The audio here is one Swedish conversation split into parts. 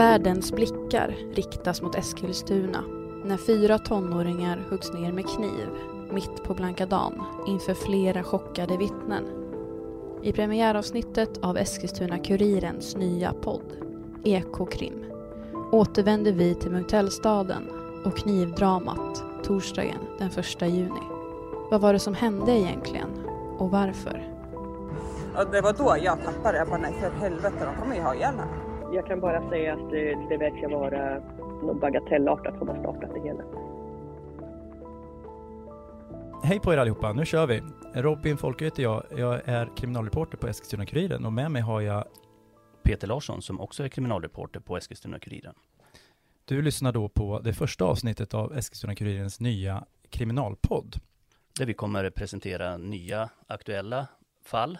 Världens blickar riktas mot Eskilstuna när fyra tonåringar huggs ner med kniv mitt på blanka dagen inför flera chockade vittnen. I premiäravsnittet av Eskilstuna-Kurirens nya podd Ekokrim återvänder vi till Munktellstaden och knivdramat torsdagen den 1 juni. Vad var det som hände egentligen och varför? Det var då jag tappade Jag bara, nej för helvete, de kommer ju ha ihjäl henne. Jag kan bara säga att det, det verkar vara något bagatellartat som har startat det hela. Hej på er allihopa, nu kör vi. Robin Folke heter jag. Jag är kriminalreporter på Eskilstuna-Kuriren och med mig har jag Peter Larsson som också är kriminalreporter på Eskilstuna-Kuriren. Du lyssnar då på det första avsnittet av Eskilstuna-Kurirens nya kriminalpodd. Där vi kommer presentera nya aktuella fall.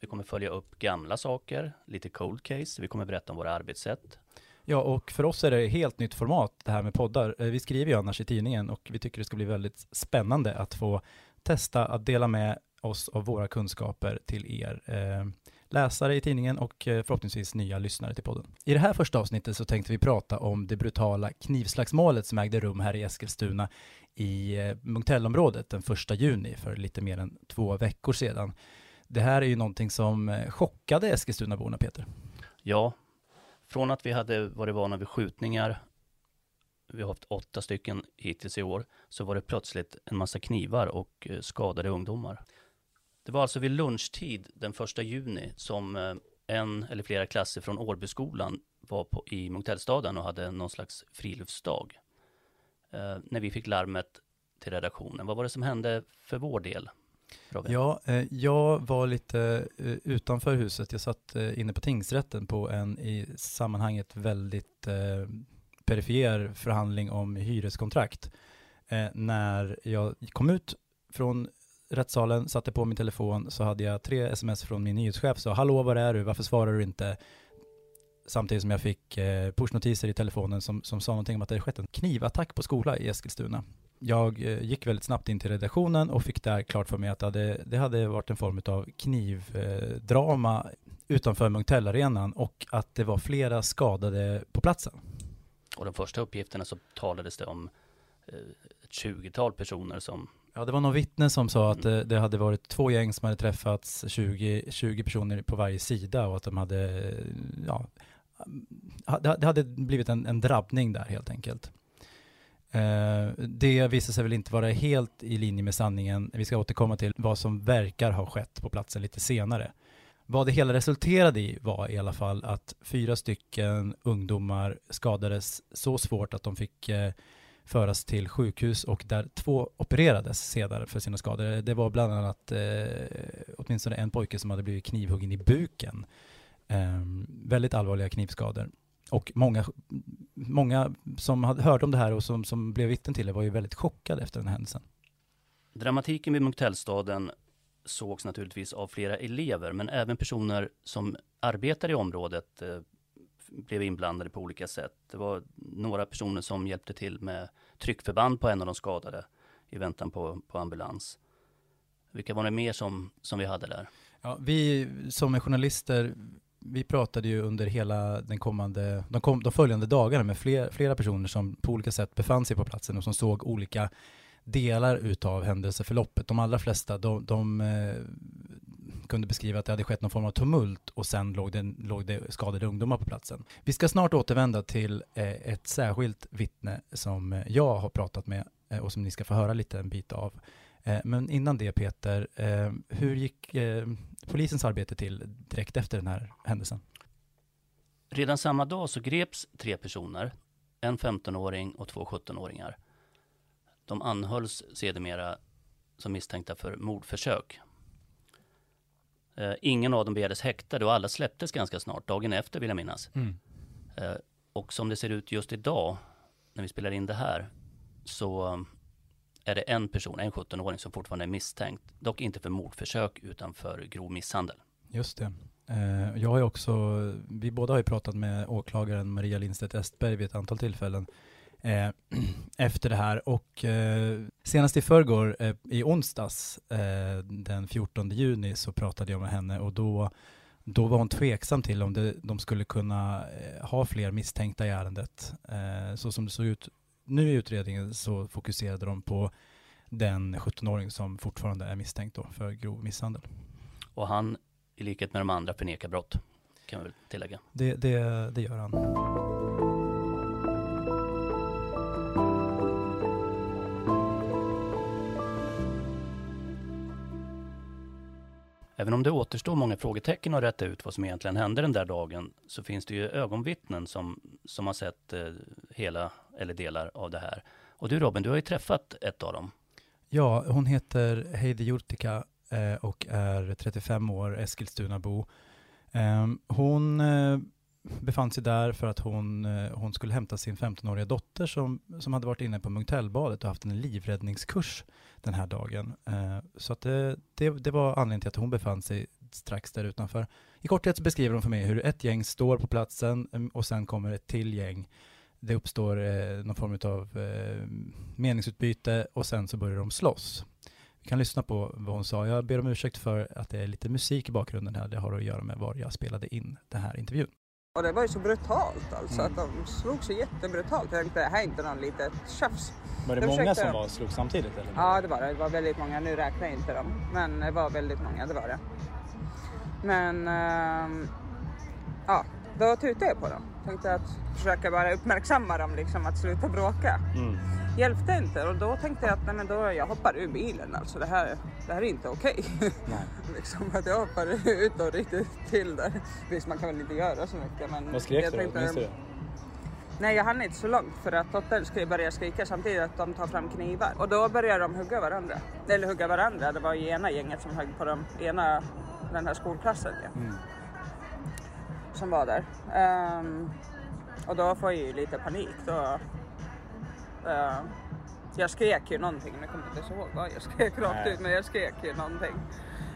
Vi kommer följa upp gamla saker, lite cold case. Vi kommer berätta om våra arbetssätt. Ja, och för oss är det helt nytt format det här med poddar. Eh, vi skriver ju annars i tidningen och vi tycker det ska bli väldigt spännande att få testa att dela med oss av våra kunskaper till er eh, läsare i tidningen och eh, förhoppningsvis nya lyssnare till podden. I det här första avsnittet så tänkte vi prata om det brutala knivslagsmålet som ägde rum här i Eskilstuna i eh, Munktellområdet den första juni för lite mer än två veckor sedan. Det här är ju någonting som eh, chockade Eskilstunaborna, Peter. Ja, från att vi hade varit vana vid skjutningar, vi har haft åtta stycken hittills i år, så var det plötsligt en massa knivar och eh, skadade ungdomar. Det var alltså vid lunchtid den första juni som eh, en eller flera klasser från Årbyskolan var på, i Munktellstaden och hade någon slags friluftsdag. Eh, när vi fick larmet till redaktionen. Vad var det som hände för vår del? Robin? Ja, eh, jag var lite eh, utanför huset. Jag satt eh, inne på tingsrätten på en i sammanhanget väldigt eh, perifer förhandling om hyreskontrakt. Eh, när jag kom ut från rättssalen, satte på min telefon, så hade jag tre sms från min nyhetschef, så hallå var är du, varför svarar du inte? Samtidigt som jag fick eh, pushnotiser i telefonen som, som sa någonting om att det skett en knivattack på skola i Eskilstuna. Jag eh, gick väldigt snabbt in till redaktionen och fick där klart för mig att det hade, det hade varit en form av knivdrama eh, utanför Munktellarenan och att det var flera skadade på platsen. Och de första uppgifterna så talades det om eh, ett tjugotal personer som Ja, det var någon vittne som sa att det, det, hade varit två gäng som hade träffats, 20, 20 personer på varje sida och att de hade, ja, det hade blivit en, en drabbning där helt enkelt. Eh, det visar sig väl inte vara helt i linje med sanningen. Vi ska återkomma till vad som verkar ha skett på platsen lite senare. Vad det hela resulterade i var i alla fall att fyra stycken ungdomar skadades så svårt att de fick eh, föras till sjukhus och där två opererades senare för sina skador. Det var bland annat eh, åtminstone en pojke som hade blivit knivhuggen i buken. Eh, väldigt allvarliga knivskador. Och många, många som hade hört om det här och som, som blev vittnen till det var ju väldigt chockade efter den här händelsen. Dramatiken vid Munktellstaden sågs naturligtvis av flera elever, men även personer som arbetar i området eh, blev inblandade på olika sätt. Det var några personer som hjälpte till med tryckförband på en av de skadade i väntan på, på ambulans. Vilka var det mer som, som vi hade där? Ja, vi som är journalister, vi pratade ju under hela den kommande, de, kom, de följande dagarna med fler, flera personer som på olika sätt befann sig på platsen och som såg olika delar utav händelseförloppet. De allra flesta, de, de eh, kunde beskriva att det hade skett någon form av tumult och sen låg det, låg det skadade ungdomar på platsen. Vi ska snart återvända till eh, ett särskilt vittne som eh, jag har pratat med eh, och som ni ska få höra lite en bit av. Men innan det Peter, hur gick polisens arbete till direkt efter den här händelsen? Redan samma dag så greps tre personer, en 15-åring och två 17-åringar. De anhölls sedermera som misstänkta för mordförsök Eh, ingen av dem begärdes häktade och alla släpptes ganska snart, dagen efter vill jag minnas. Mm. Eh, och som det ser ut just idag, när vi spelar in det här, så är det en person, en 17-åring som fortfarande är misstänkt. Dock inte för mordförsök utan för grov misshandel. Just det. Eh, jag har ju också, vi båda har ju pratat med åklagaren Maria Lindstedt Estberg vid ett antal tillfällen eh, efter det här. Och eh, senast i förrgår, i onsdags, den 14 juni, så pratade jag med henne och då då var hon tveksam till om det, de skulle kunna ha fler misstänkta i ärendet. Så som det såg ut nu i utredningen så fokuserade de på den 17-åring som fortfarande är misstänkt då för grov misshandel. Och han, i likhet med de andra, förnekar brott, kan vi väl tillägga. Det, det, det gör han. Även om det återstår många frågetecken att rätta ut vad som egentligen hände den där dagen, så finns det ju ögonvittnen som, som har sett eh, hela eller delar av det här. Och du Robin, du har ju träffat ett av dem. Ja, hon heter Heidi Jurtika eh, och är 35 år, Eskilstunabo. Eh, hon eh, befann sig där för att hon, eh, hon skulle hämta sin 15-åriga dotter som, som hade varit inne på Munktellbadet och haft en livräddningskurs den här dagen. Eh, så att det, det, det var anledningen till att hon befann sig strax där utanför. I korthet så beskriver de för mig hur ett gäng står på platsen mm, och sen kommer ett till gäng. Det uppstår eh, någon form av eh, meningsutbyte och sen så börjar de slåss. Vi kan lyssna på vad hon sa. Jag ber om ursäkt för att det är lite musik i bakgrunden här. Det har att göra med var jag spelade in den här intervjun. Och det var ju så brutalt alltså Mm. att de slog så jättebrutalt. Jag tänkte det här är inte någon litet tjafs. Var det Jag många som var slog samtidigt eller? Ja det var det. Det var väldigt många. Nu räknar jag inte dem. Men det var väldigt många, det var det. Men ehm, ja, då tutade jag på dem. Tänkte att försöka bara uppmärksamma dem liksom att sluta bråka. Mm. Hjälpte inte och då tänkte jag att nej, men då jag hoppar ur bilen alltså. Det här, det här är inte okej. Nej. liksom att jag hoppar ut och riktigt till där. Visst man kan väl inte göra så mycket men. Vad skrek jag du då? tänkte- det? Nej jag hann inte så långt för att dottern skulle börja skrika samtidigt att de tar fram knivar. Och då börjar de hugga varandra. Eller hugga varandra, det var ju ena gänget som högg på dem, ena, den här skolklassen ja, Mm. som var där. Ehm, och då får jag ju lite panik då. Eh, jag skrek ju någonting, men jag kommer inte ihåg vad jag skrek rakt Nej. ut men jag skrek ju någonting.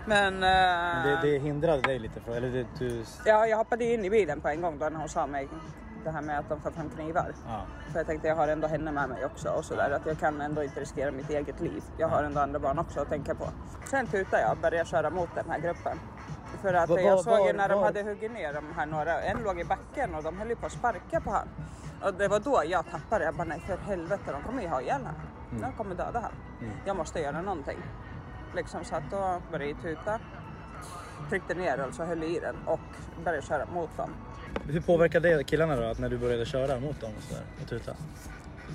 Men, eh, Men det, det hindrade dig lite från, eller det, du... ja, jag hoppade in i bilen på en gång då när hon sa mig det här med att de tar fram knivar. Ja. För jag tänkte jag har ändå henne med mig också och sådär att jag kan ändå inte riskera mitt eget liv. Jag har ändå andra barn också att tänka på. Sen tutade jag och började köra mot den här gruppen. För att Var- jag såg ju när de hade huggit ner de här några, en låg i backen och de höll ju på att sparka på han. Och det var då jag tappade, jag bara nej för helvete de kommer ju ha ihjäl han. De kommer döda han. Mm. Jag måste göra någonting. Liksom så att då började jag tuta. Tryckte ner alltså höll i den och började köra mot dem. Hur påverkade det killarna då, att när du började köra mot dem och sådär, och tuta?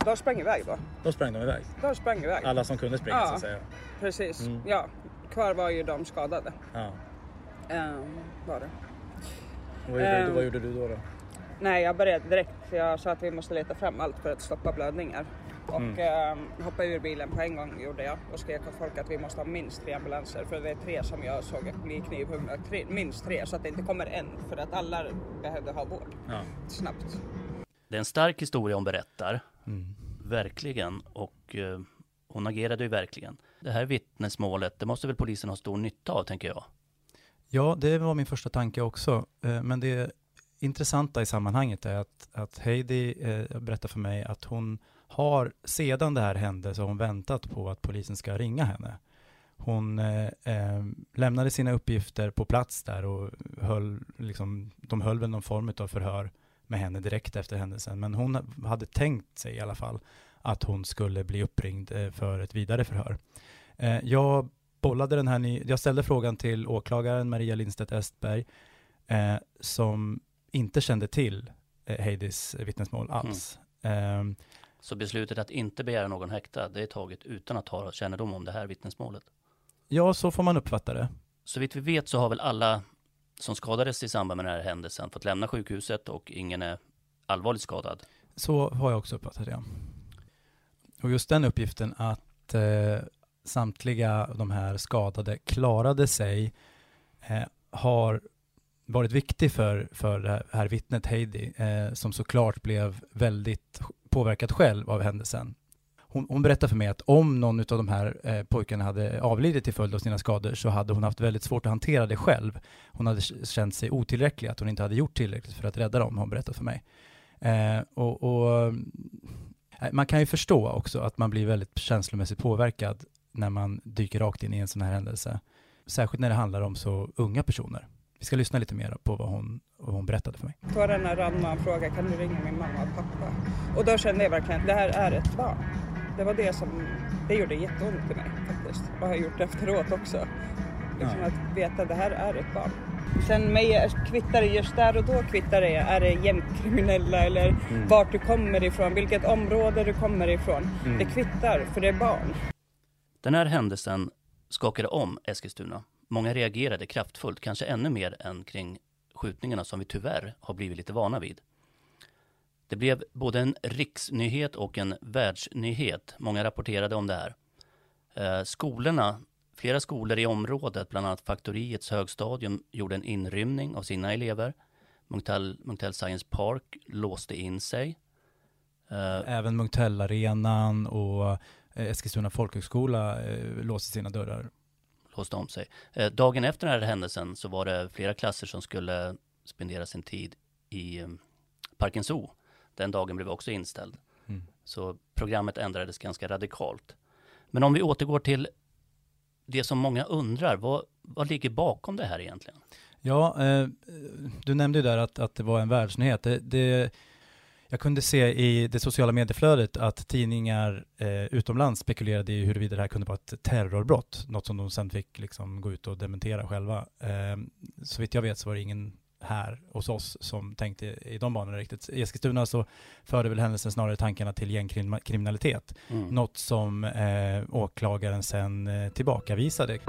De sprang iväg då. Då sprang de iväg? De sprang iväg. Alla som kunde springa Ja. så att säga? Precis, Mm. ja. Kvar var ju de skadade. Ja. Ehm, var det. Vad gjorde, du, vad gjorde du då? då? Nej, jag började direkt. Jag sa att vi måste leta fram allt för att stoppa blödningar. Och Mm. ehm, hoppade ur bilen på en gång gjorde jag och skrek åt folk att vi måste ha minst tre ambulanser för det är tre som jag såg bli knivhuggna. Minst tre så att det inte kommer en för att alla behövde ha vård Ja. snabbt. Det är en stark historia hon berättar, Mm. verkligen, och eh, hon agerade ju verkligen. Det här vittnesmålet, det måste väl polisen ha stor nytta av, tänker jag. Ja, det var min första tanke också. Eh, Men det intressanta i sammanhanget är att, att Heidi eh, berättar för mig att hon har, sedan det här hände, så har hon väntat på att polisen ska ringa henne. Hon eh, eh, lämnade sina uppgifter på plats där och höll, liksom, de höll väl någon form av förhör med henne direkt efter händelsen. Men hon hade tänkt sig i alla fall att hon skulle bli uppringd eh, för ett vidare förhör. Eh, jag bollade den här ny, jag ställde frågan till åklagaren Maria Lindstedt Estberg eh, som inte kände till eh, Heidis vittnesmål alls. Ehm, Så beslutet att inte begära någon häktad, det är taget utan att ha kännedom om det här vittnesmålet. ja, så får man uppfatta det. Så vitt vi vet så har väl alla som skadades i samband med den här händelsen fått lämna sjukhuset och ingen är allvarligt skadad. Så har jag också uppfattat det. Och just den uppgiften att eh, samtliga de här skadade klarade sig eh, har varit viktig för, för det här, här vittnet Heidi, eh, som såklart blev väldigt påverkad själv av händelsen. Hon, hon berättade för mig att om någon av de här eh, pojkarna hade avlidit till följd av sina skador så hade hon haft väldigt svårt att hantera det själv. Hon hade känt sig otillräcklig, att hon inte hade gjort tillräckligt för att rädda dem, har hon berättat för mig. Eh, och, och, eh, man kan ju förstå också att man blir väldigt känslomässigt påverkad när man dyker rakt in i en sån här händelse. Särskilt när det handlar om så unga personer vi ska lyssna lite mer på vad hon, vad hon berättade för mig. Tårarna rann och han frågade kan du ringa min mamma och pappa? Och då kände jag verkligen att det här är ett barn. Det var det som, det gjorde jätteont i mig faktiskt och har gjort efteråt också. Liksom Ja. att veta att det här är ett barn. Sen mig kvittar det just där och då kvittar det, är det gängkriminella eller Mm. vart du kommer ifrån, vilket område du kommer ifrån. Mm. Det kvittar för det är barn. Den här händelsen skakade om Eskilstuna. Många reagerade kraftfullt, kanske ännu mer än kring skjutningarna som vi tyvärr har blivit lite vana vid. Det blev både en riksnyhet och en världsnyhet. Många rapporterade om det här. Eh, skolorna, flera skolor i området, bland annat Faktoriets högstadium, gjorde en inrymning av sina elever. Munktell, Munktell Science Park låste in sig. Eh, Även Munktellarenan och eh, Eskilstuna folkhögskola eh, låste sina dörrar låste om sig. Dagen efter den här händelsen så var det flera klasser som skulle spendera sin tid i eh, Parken Zoo. Den dagen blev också inställd. Mm. Så programmet ändrades ganska radikalt. Men om vi återgår till det som många undrar, vad, vad ligger bakom det här egentligen? Ja, eh, du nämnde ju där att, att det var en världsnyhet. Det, det, jag kunde se i det sociala medieflödet att tidningar eh, utomlands spekulerade i huruvida det här kunde vara ett terrorbrott, något som de sen fick liksom gå ut och dementera själva. Eh, så vitt jag vet så var det ingen här hos oss som tänkte i de banorna riktigt. I Eskilstuna så förde väl händelsen snarare tankarna till gängkriminalitet, Mm. något som eh, åklagaren sen eh, tillbakavisade.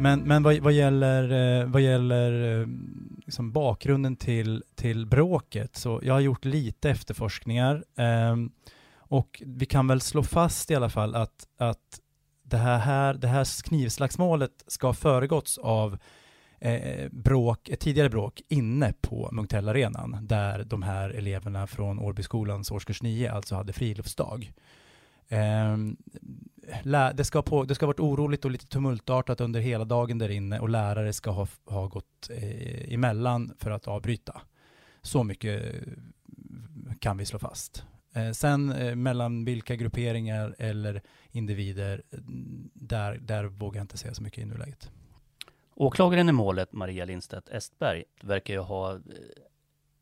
Men, men vad, vad gäller, eh, vad gäller eh, liksom bakgrunden till, till bråket, så jag har gjort lite efterforskningar eh, och vi kan väl slå fast i alla fall att, att det, här, här, det här knivslagsmålet ska ha föregåtts av eh, bråk, ett tidigare bråk inne på Munktellarenan där de här eleverna från Årbyskolans årskurs 9 alltså hade friluftsdag. Eh, det, ska på, det ska ha varit oroligt och lite tumultartat under hela dagen där inne och lärare ska ha, ha gått eh, emellan för att avbryta. Så mycket eh, kan vi slå fast. Eh, sen eh, mellan vilka grupperingar eller individer, mm, där, där vågar jag inte säga så mycket i nuläget. Åklagaren i målet, Maria Lindstedt Estberg, verkar ju ha eh,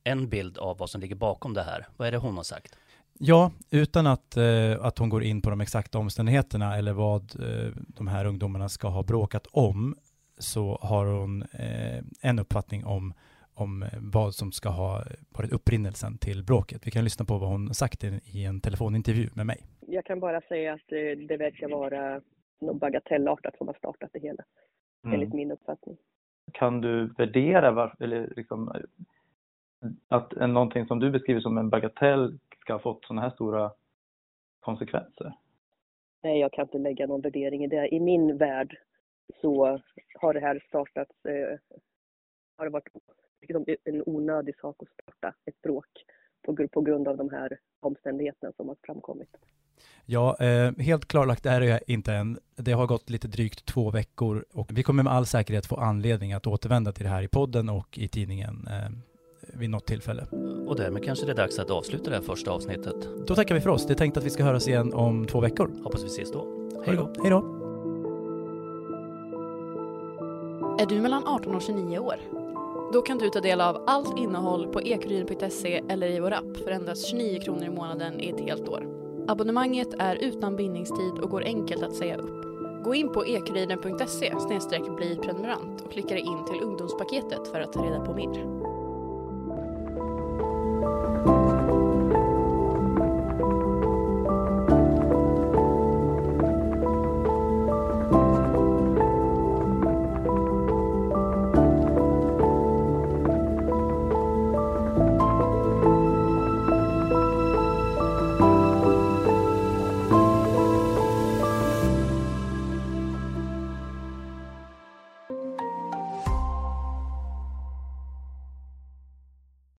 en bild av vad som ligger bakom det här. Vad är det hon har sagt? Ja, utan att, eh, att hon går in på de exakta omständigheterna eller vad eh, de här ungdomarna ska ha bråkat om, så har hon eh, en uppfattning om, om eh, vad som ska ha varit upprinnelsen till bråket. Vi kan lyssna på vad hon sagt i, i en telefonintervju med mig. Jag kan bara säga att eh, det verkar vara något bagatellartat som har startat det hela, enligt min uppfattning. Kan du värdera varför, eller liksom, att någonting som du beskriver som en bagatell ska ha fått sådana här stora konsekvenser? Nej, jag kan inte lägga någon värdering i det. I min värld så har det här startats, eh, har det varit liksom en onödig sak att starta ett bråk på, på grund av de här omständigheterna som har framkommit. Ja, eh, helt klarlagt är det inte än. Det har gått lite drygt två veckor och vi kommer med all säkerhet få anledning att återvända till det här i podden och i tidningen eh, vid något tillfälle. Och därmed kanske det är dags att avsluta det här första avsnittet. Då tackar vi för oss. Det är tänkt att vi ska höras igen om två veckor. Hoppas vi ses då. Hej då! Hej då! Är du mellan 18 och 29 år? Då kan du ta del av allt innehåll på ekuriden.se eller i vår app för endast 29 kronor i månaden i ett helt år. Abonnemanget är utan bindningstid och går enkelt att säga upp. Gå in på ekuriden.se bli prenumerant och klicka dig in till ungdomspaketet för att ta reda på mer.